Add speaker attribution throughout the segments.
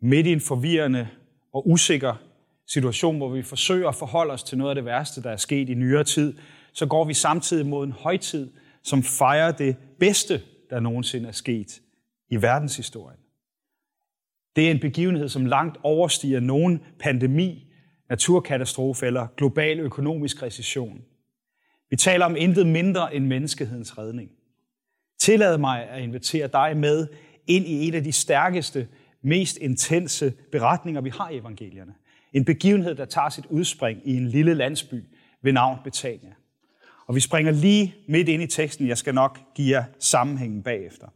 Speaker 1: midt i en forvirrende og usikker situation, hvor vi forsøger at forholde os til noget af det værste, der er sket i nyere tid, så går vi samtidig mod en højtid, som fejrer det bedste, der nogensinde er sket i verdenshistorien. Det er en begivenhed, som langt overstiger nogen pandemi, naturkatastrofe eller global økonomisk recession. Vi taler om intet mindre end menneskehedens redning. Tillad mig at invitere dig med ind i en af de stærkeste, mest intense beretninger, vi har i evangelierne. En begivenhed, der tager sit udspring i en lille landsby ved navn Betania. Og vi springer lige midt ind i teksten. Jeg skal nok give jer sammenhængen bagefter.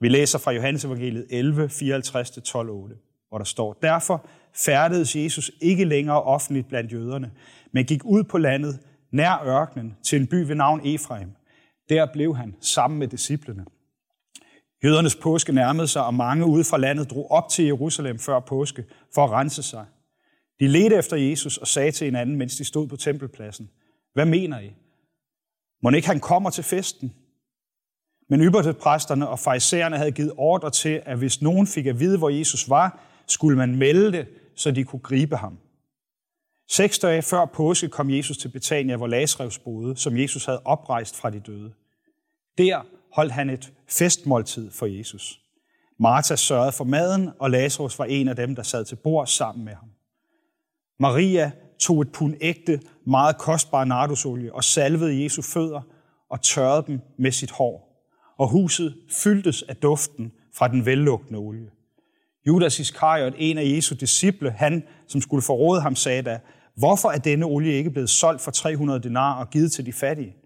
Speaker 1: Vi læser fra Johannes evangeliet 11, 54-12, 8, hvor der står, Derfor færdedes Jesus ikke længere offentligt blandt jøderne, men gik ud på landet nær ørkenen til en by ved navn Efraim. Der blev han sammen med disciplene. Jødernes påske nærmede sig, og mange ude fra landet drog op til Jerusalem før påske for at rense sig. De ledte efter Jesus og sagde til hinanden, mens de stod på tempelpladsen, Hvad mener I? Må ikke han kommer til festen? Men yppertepræsterne og farisæerne havde givet ordre til, at hvis nogen fik at vide, hvor Jesus var, skulle man melde det, så de kunne gribe ham. Seks dage før påske kom Jesus til Betania, hvor Lazarus boede, som Jesus havde oprejst fra de døde. Der holdt han et festmåltid for Jesus. Martha sørgede for maden, og Lazarus var en af dem, der sad til bord sammen med ham. Maria tog et pund ægte, meget kostbar nardusolie og salvede Jesu fødder og tørrede dem med sit hår. Og huset fyldtes af duften fra den vellugtende olie. Judas Iskariot, en af Jesu disciple, han, som skulle forråde ham, sagde da, hvorfor er denne olie ikke blevet solgt for 300 denar og givet til de fattige?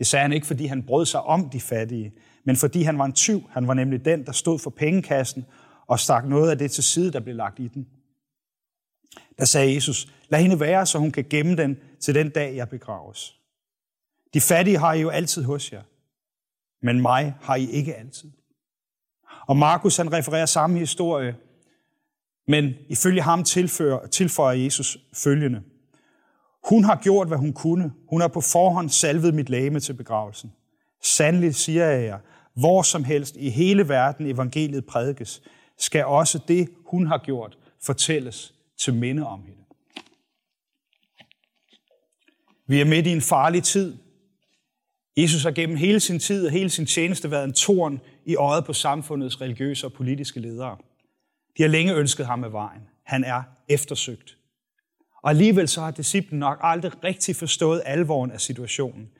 Speaker 1: Det sagde han ikke, fordi han brød sig om de fattige, men fordi han var en tyv. Han var nemlig den, der stod for pengekassen og stak noget af det til side, der blev lagt i den. Der sagde Jesus, lad hende være, så hun kan gemme den til den dag, jeg begraves. De fattige har I jo altid hos jer, men mig har I ikke altid. Og Markus han refererer samme historie, men ifølge ham tilføjer, tilføjer Jesus følgende. Hun har gjort, hvad hun kunne. Hun har på forhånd salvet mit læme til begravelsen. Sandelig siger jeg jer, hvor som helst i hele verden evangeliet prædikes, skal også det, hun har gjort, fortælles til minde om hende. Vi er midt i en farlig tid. Jesus har gennem hele sin tid og hele sin tjeneste været en torn i øjet på samfundets religiøse og politiske ledere. De har længe ønsket ham af vejen. Han er eftersøgt. Og alligevel så har disciplen nok aldrig rigtig forstået alvoren af situationen.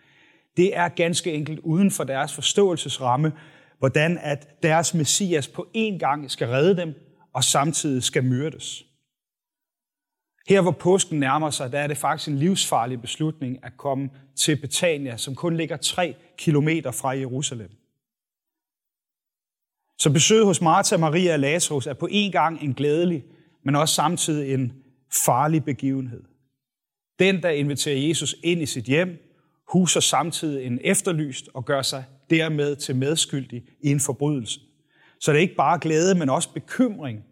Speaker 1: Det er ganske enkelt uden for deres forståelsesramme, hvordan at deres messias på én gang skal redde dem og samtidig skal myrdes. Her hvor påsken nærmer sig, der er det faktisk en livsfarlig beslutning at komme til Betania, som kun ligger 3 kilometer fra Jerusalem. Så besøget hos Martha, Maria og Lazarus er på en gang en glædelig, men også samtidig en farlig begivenhed. Den, der inviterer Jesus ind i sit hjem, huser samtidig en efterlyst og gør sig dermed til medskyldig i en forbrydelse. Så det er ikke bare glæde, men også bekymring,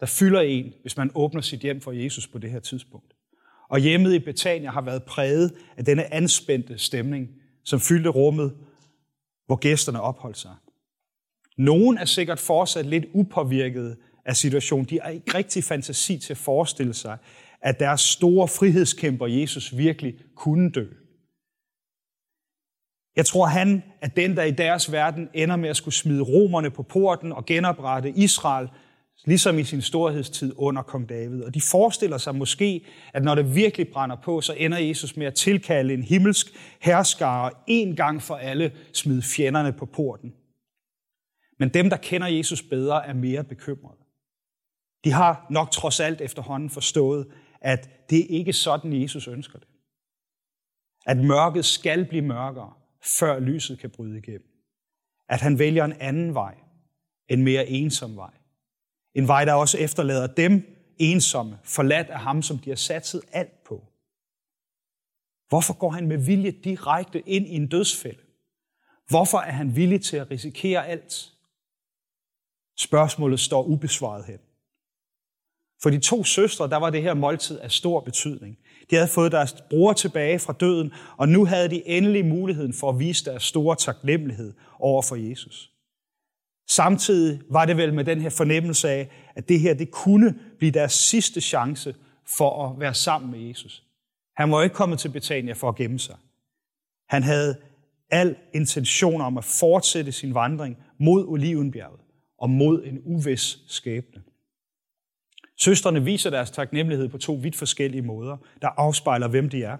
Speaker 1: der fylder en, hvis man åbner sit hjem for Jesus på det her tidspunkt. Og hjemmet i Betania har været præget af denne anspændte stemning, som fyldte rummet, hvor gæsterne opholdt sig. Nogen er sikkert fortsat lidt upåvirket af situationen. De har ikke rigtig fantasi til at forestille sig, at deres store frihedskæmper Jesus virkelig kunne dø. Jeg tror, han er den, der i deres verden ender med at skulle smide romerne på porten og genoprette Israel, ligesom i sin storhedstid under kong David. Og de forestiller sig måske, at når det virkelig brænder på, så ender Jesus med at tilkalde en himmelsk herskare en gang for alle smide fjenderne på porten. Men dem, der kender Jesus bedre, er mere bekymrede. De har nok trods alt efterhånden forstået, at det ikke er sådan, Jesus ønsker det. At mørket skal blive mørkere, før lyset kan bryde igennem. At han vælger en anden vej, en mere ensom vej. En vej, der også efterlader dem ensomme, forladt af ham, som de har satset alt på. Hvorfor går han med vilje direkte ind i en dødsfælde? Hvorfor er han villig til at risikere alt? Spørgsmålet står ubesvaret hen. For de to søstre, der var det her måltid af stor betydning. De havde fået deres bror tilbage fra døden, og nu havde de endelig muligheden for at vise deres store taknemmelighed over for Jesus. Samtidig var det vel med den her fornemmelse af, at det her det kunne blive deres sidste chance for at være sammen med Jesus. Han var ikke kommet til Betania for at gemme sig. Han havde al intention om at fortsætte sin vandring mod Olivenbjerget og mod en uvis skæbne. Søstrene viser deres taknemmelighed på to vidt forskellige måder, der afspejler, hvem de er.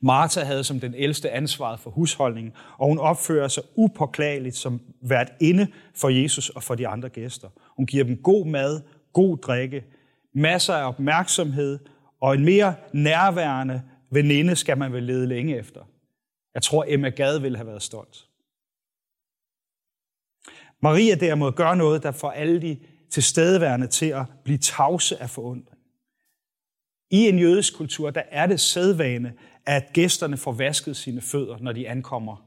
Speaker 1: Martha havde som den ældste ansvaret for husholdningen, og hun opfører sig upåklageligt som vært inde for Jesus og for de andre gæster. Hun giver dem god mad, god drikke, masser af opmærksomhed, og en mere nærværende veninde skal man vel lede længe efter. Jeg tror, Emma Gad ville have været stolt. Maria derimod gør noget, der får alle de tilstedeværende til at blive tavse af forundring. I en jødisk kultur, der er det sædvane, at gæsterne får vasket sine fødder, når de ankommer.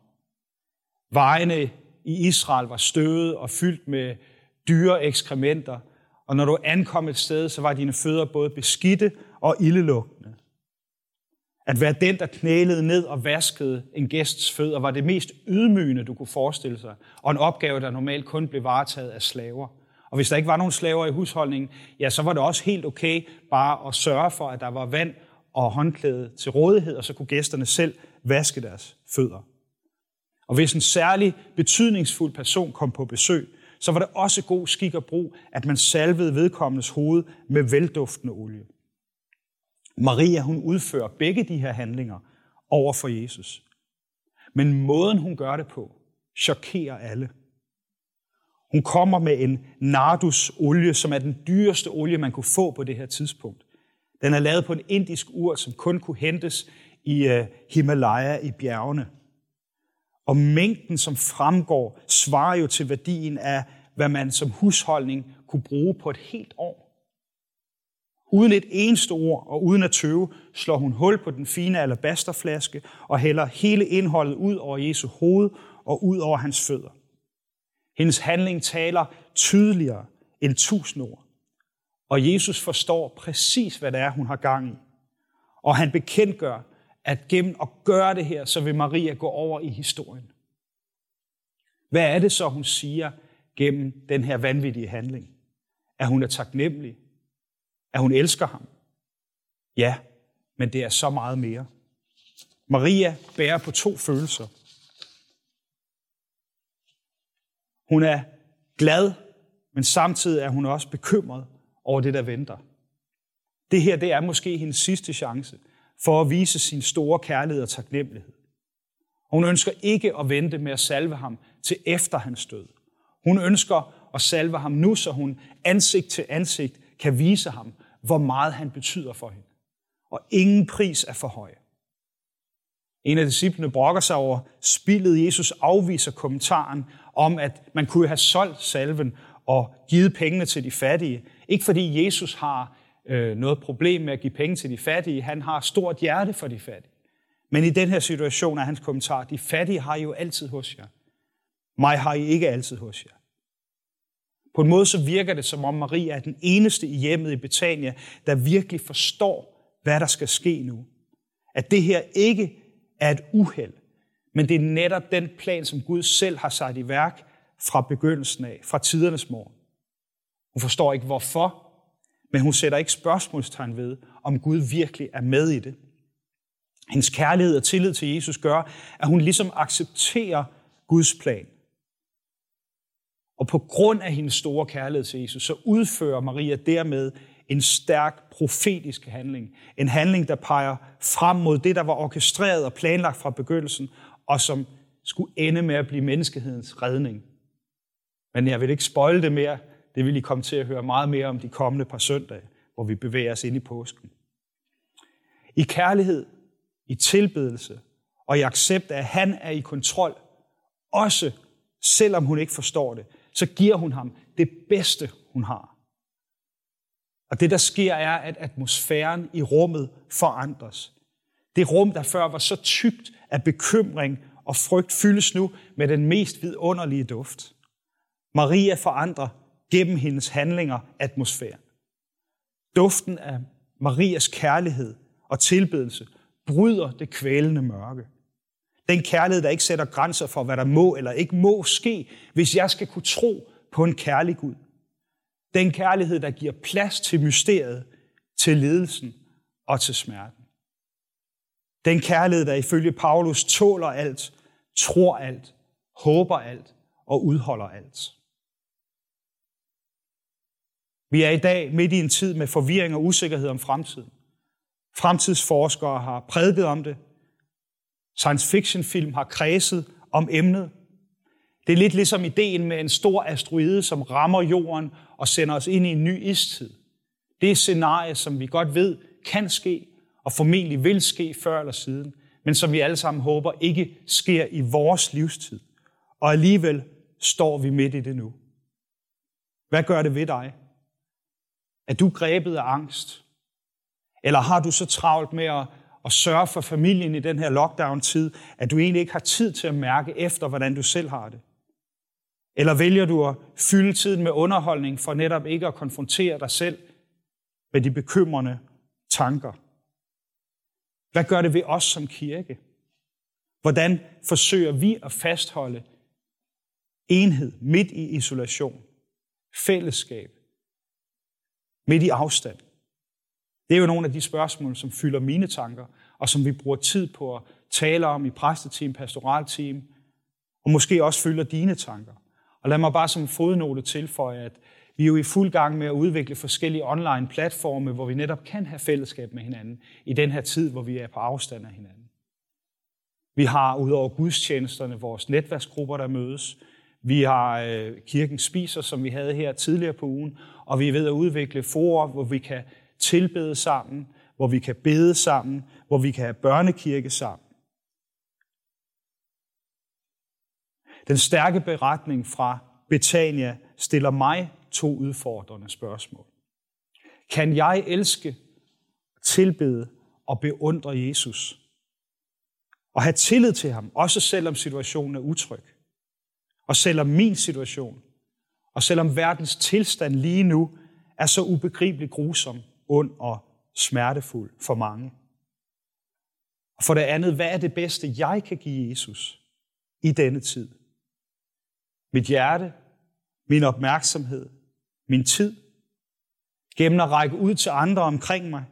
Speaker 1: Vejene i Israel var støvet og fyldt med dyre ekskrementer, og når du ankom et sted, så var dine fødder både beskidte og ildelugtende. At være den, der knælede ned og vaskede en gæsts fødder, var det mest ydmygende, du kunne forestille sig, og en opgave, der normalt kun blev varetaget af slaver. Og hvis der ikke var nogen slaver i husholdningen, ja, så var det også helt okay bare at sørge for, at der var vand og håndklæde til rådighed, og så kunne gæsterne selv vaske deres fødder. Og hvis en særlig betydningsfuld person kom på besøg, så var det også god skik og brug, at man salvede vedkommendes hoved med velduftende olie. Maria, hun udfører begge de her handlinger over for Jesus. Men måden, hun gør det på, chokerer alle. Hun kommer med en nardusolie, som er den dyreste olie, man kunne få på det her tidspunkt. Den er lavet på en indisk ur, som kun kunne hentes i øh, Himalaya i bjergene. Og mængden, som fremgår, svarer jo til værdien af, hvad man som husholdning kunne bruge på et helt år. Uden et eneste ord og uden at tøve, slår hun hul på den fine alabasterflaske og hælder hele indholdet ud over Jesu hoved og ud over hans fødder. Hendes handling taler tydeligere end tusind ord. Og Jesus forstår præcis, hvad det er, hun har gang i. Og han bekendtgør, at gennem at gøre det her, så vil Maria gå over i historien. Hvad er det så, hun siger gennem den her vanvittige handling? At hun er taknemmelig? At hun elsker ham? Ja, men det er så meget mere. Maria bærer på to følelser. Hun er glad, men samtidig er hun også bekymret over det, der venter. Det her, det er måske hendes sidste chance for at vise sin store kærlighed og taknemmelighed. Hun ønsker ikke at vente med at salve ham til efter hans død. Hun ønsker at salve ham nu, så hun ansigt til ansigt kan vise ham, hvor meget han betyder for hende. Og ingen pris er for høj. En af disciplene brokker sig over spillet. Jesus afviser kommentaren om, at man kunne have solgt salven og givet pengene til de fattige. Ikke fordi Jesus har øh, noget problem med at give penge til de fattige. Han har stort hjerte for de fattige. Men i den her situation er hans kommentar, de fattige har I jo altid hos jer. Mig har I ikke altid hos jer. På en måde så virker det, som om Maria er den eneste i hjemmet i Betania, der virkelig forstår, hvad der skal ske nu. At det her ikke er et uheld, men det er netop den plan, som Gud selv har sat i værk fra begyndelsen af, fra tidernes morgen. Hun forstår ikke hvorfor, men hun sætter ikke spørgsmålstegn ved, om Gud virkelig er med i det. Hendes kærlighed og tillid til Jesus gør, at hun ligesom accepterer Guds plan. Og på grund af hendes store kærlighed til Jesus, så udfører Maria dermed en stærk profetisk handling. En handling, der peger frem mod det, der var orkestreret og planlagt fra begyndelsen, og som skulle ende med at blive menneskehedens redning. Men jeg vil ikke spoile det mere. Det vil I komme til at høre meget mere om de kommende par søndage, hvor vi bevæger os ind i påsken. I kærlighed, i tilbedelse og i accept af, at han er i kontrol, også selvom hun ikke forstår det, så giver hun ham det bedste, hun har. Og det, der sker, er, at atmosfæren i rummet forandres. Det rum, der før var så tykt af bekymring og frygt, fyldes nu med den mest vidunderlige duft. Maria forandrer gennem hendes handlinger atmosfæren. Duften af Marias kærlighed og tilbedelse bryder det kvælende mørke. Den kærlighed, der ikke sætter grænser for, hvad der må eller ikke må ske, hvis jeg skal kunne tro på en kærlig Gud. Den kærlighed, der giver plads til mysteriet, til ledelsen og til smerten. Den kærlighed, der ifølge Paulus tåler alt, tror alt, håber alt og udholder alt. Vi er i dag midt i en tid med forvirring og usikkerhed om fremtiden. Fremtidsforskere har prædiket om det. Science fiction film har kredset om emnet. Det er lidt ligesom ideen med en stor asteroide, som rammer jorden og sender os ind i en ny istid. Det er scenarie, som vi godt ved kan ske, og formentlig vil ske før eller siden, men som vi alle sammen håber ikke sker i vores livstid. Og alligevel står vi midt i det nu. Hvad gør det ved dig? Er du grebet af angst? Eller har du så travlt med at, at sørge for familien i den her lockdown-tid, at du egentlig ikke har tid til at mærke efter, hvordan du selv har det? Eller vælger du at fylde tiden med underholdning for netop ikke at konfrontere dig selv med de bekymrende tanker? Hvad gør det ved os som kirke? Hvordan forsøger vi at fastholde enhed midt i isolation, fællesskab, midt i afstand? Det er jo nogle af de spørgsmål, som fylder mine tanker, og som vi bruger tid på at tale om i præsteteam, pastoralteam, og måske også fylder dine tanker. Og lad mig bare som fodnote tilføje, at vi er jo i fuld gang med at udvikle forskellige online platforme, hvor vi netop kan have fællesskab med hinanden i den her tid, hvor vi er på afstand af hinanden. Vi har udover gudstjenesterne vores netværksgrupper, der mødes. Vi har øh, kirken spiser, som vi havde her tidligere på ugen, og vi er ved at udvikle forer, hvor vi kan tilbede sammen, hvor vi kan bede sammen, hvor vi kan have børnekirke sammen. Den stærke beretning fra Betania stiller mig to udfordrende spørgsmål. Kan jeg elske, tilbede og beundre Jesus? Og have tillid til ham, også selvom situationen er utryg. Og selvom min situation, og selvom verdens tilstand lige nu er så ubegribeligt grusom, ond og smertefuld for mange. Og for det andet, hvad er det bedste, jeg kan give Jesus i denne tid? Mit hjerte, min opmærksomhed, min tid, gennem at række ud til andre omkring mig,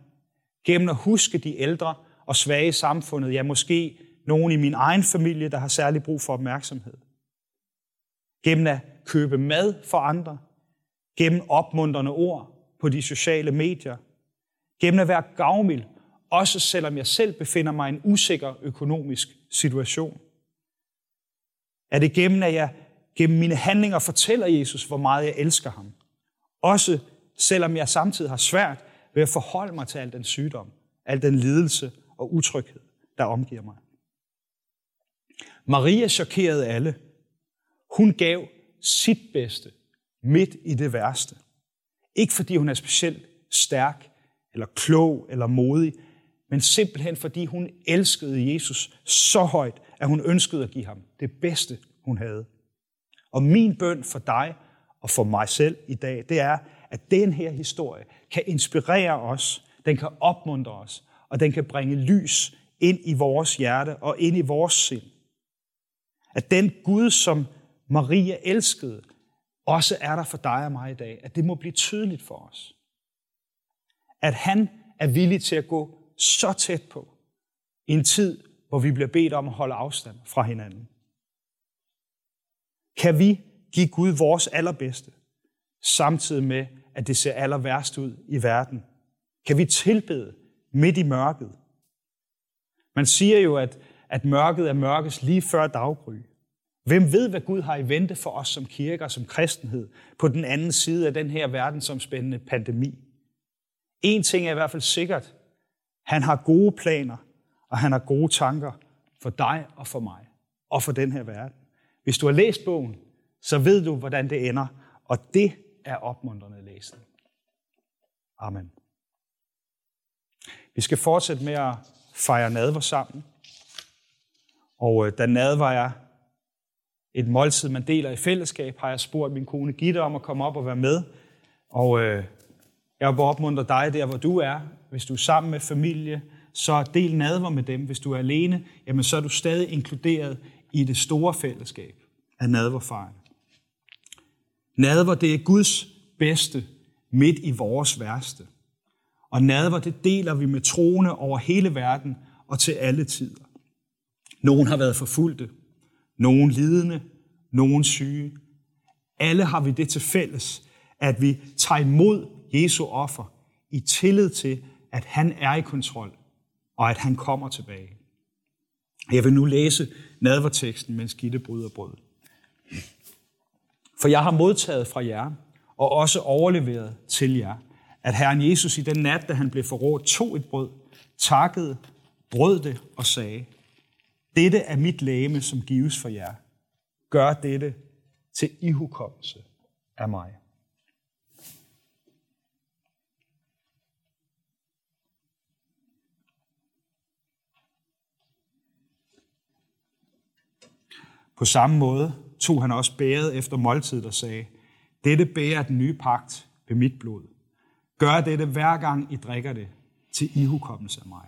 Speaker 1: gennem at huske de ældre og svage i samfundet, ja måske nogen i min egen familie, der har særlig brug for opmærksomhed. Gennem at købe mad for andre, gennem opmuntrende ord på de sociale medier, gennem at være gavmild, også selvom jeg selv befinder mig i en usikker økonomisk situation. Er det gennem, at jeg gennem mine handlinger fortæller Jesus, hvor meget jeg elsker ham? Også selvom jeg samtidig har svært ved at forholde mig til al den sygdom, al den lidelse og utryghed, der omgiver mig. Maria chokerede alle. Hun gav sit bedste midt i det værste. Ikke fordi hun er specielt stærk, eller klog, eller modig, men simpelthen fordi hun elskede Jesus så højt, at hun ønskede at give ham det bedste, hun havde. Og min bøn for dig og for mig selv i dag, det er, at den her historie kan inspirere os, den kan opmuntre os, og den kan bringe lys ind i vores hjerte og ind i vores sind. At den Gud, som Maria elskede, også er der for dig og mig i dag. At det må blive tydeligt for os. At han er villig til at gå så tæt på i en tid, hvor vi bliver bedt om at holde afstand fra hinanden. Kan vi give Gud vores allerbedste, samtidig med, at det ser aller værst ud i verden? Kan vi tilbede midt i mørket? Man siger jo, at, at mørket er mørkes lige før daggry. Hvem ved, hvad Gud har i vente for os som kirker og som kristenhed på den anden side af den her verdensomspændende pandemi? En ting er i hvert fald sikkert. Han har gode planer, og han har gode tanker for dig og for mig, og for den her verden. Hvis du har læst bogen, så ved du, hvordan det ender, og det er opmuntrende læsning. Amen. Vi skal fortsætte med at fejre nadver sammen. Og øh, da nadver er et måltid, man deler i fællesskab, har jeg spurgt min kone Gitte om at komme op og være med. Og øh, jeg vil opmuntre dig der, hvor du er. Hvis du er sammen med familie, så del nadver med dem. Hvis du er alene, jamen så er du stadig inkluderet i det store fællesskab af nadverfejring. Nadver, det er Guds bedste midt i vores værste. Og nadver, det deler vi med troende over hele verden og til alle tider. Nogen har været forfulgte, nogen lidende, nogen syge. Alle har vi det til fælles, at vi tager imod Jesu offer i tillid til, at han er i kontrol, og at han kommer tilbage. Jeg vil nu læse nadverteksten, mens Gitte bryder brød. For jeg har modtaget fra jer, og også overleveret til jer, at Herren Jesus i den nat, da han blev forrådt, tog et brød, takkede, brød det og sagde, dette er mit læme, som gives for jer. Gør dette til ihukommelse af mig. På samme måde tog han også bæret efter måltid og sagde, dette bærer den nye pagt ved mit blod. Gør dette hver gang I drikker det, til ihukommelse af mig.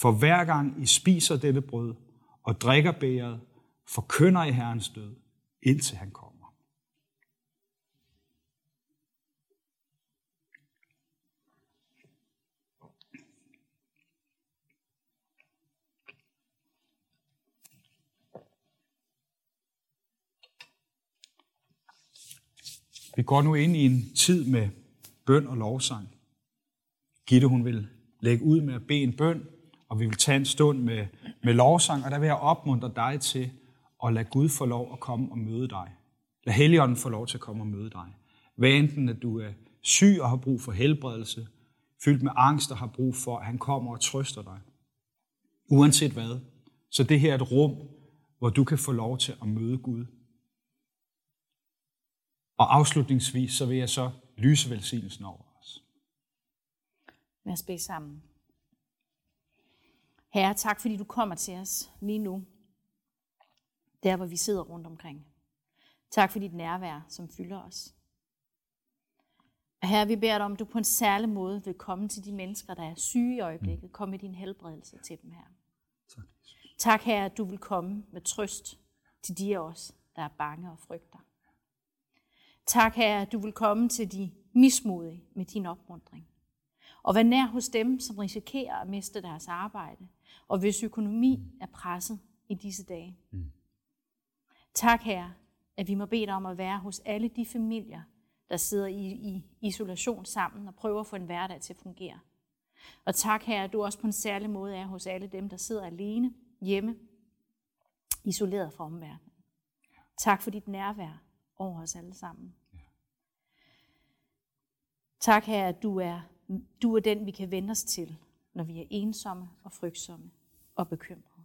Speaker 1: For hver gang I spiser dette brød og drikker bæret, forkynder I Herrens død, indtil han kommer. Vi går nu ind i en tid med bøn og lovsang. Gitte, hun vil lægge ud med at bede en bøn, og vi vil tage en stund med, med lovsang, og der vil jeg opmuntre dig til at lade Gud få lov at komme og møde dig. Lad Helligånden få lov til at komme og møde dig. Hvad enten, at du er syg og har brug for helbredelse, fyldt med angst og har brug for, at han kommer og trøster dig. Uanset hvad, så det her er et rum, hvor du kan få lov til at møde Gud og afslutningsvis så vil jeg så lyse velsignelsen over os.
Speaker 2: Lad os bede sammen. Herre, tak fordi du kommer til os lige nu, der hvor vi sidder rundt omkring. Tak for dit nærvær, som fylder os. Og herre, vi beder dig om, at du på en særlig måde vil komme til de mennesker, der er syge i øjeblikket. Kom med din helbredelse til dem her. Tak. Tak, herre, at du vil komme med trøst til de af os, der er bange og frygter. Tak, Herre, at du vil komme til de mismodige med din opmundring. Og vær nær hos dem, som risikerer at miste deres arbejde, og hvis økonomi er presset i disse dage. Mm. Tak, Herre, at vi må bede dig om at være hos alle de familier, der sidder i, i isolation sammen og prøver at få en hverdag til at fungere. Og tak, Herre, at du også på en særlig måde er hos alle dem, der sidder alene hjemme, isoleret fra omverdenen. Tak for dit nærvær over os alle sammen. Ja. Tak her, at du er, du er den, vi kan vende os til, når vi er ensomme og frygtsomme og bekymrede.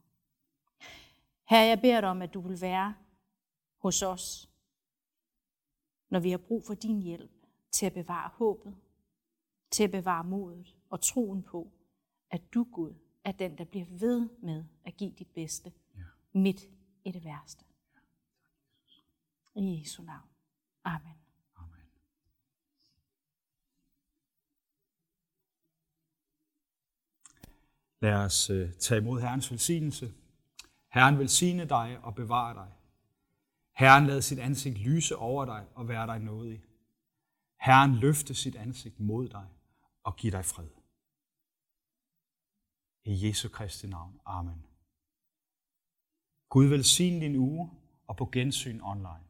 Speaker 2: Her jeg beder dig om, at du vil være hos os, når vi har brug for din hjælp til at bevare håbet, til at bevare modet og troen på, at du, Gud, er den, der bliver ved med at give dit bedste ja. midt i det værste. I Jesu navn. Amen. Amen.
Speaker 1: Lad os øh, tage imod Herrens velsignelse. Herren velsigne dig og bevare dig. Herren lad sit ansigt lyse over dig og være dig nådig. Herren løfte sit ansigt mod dig og give dig fred. I Jesu Kristi navn. Amen. Gud velsigne din uge og på gensyn online.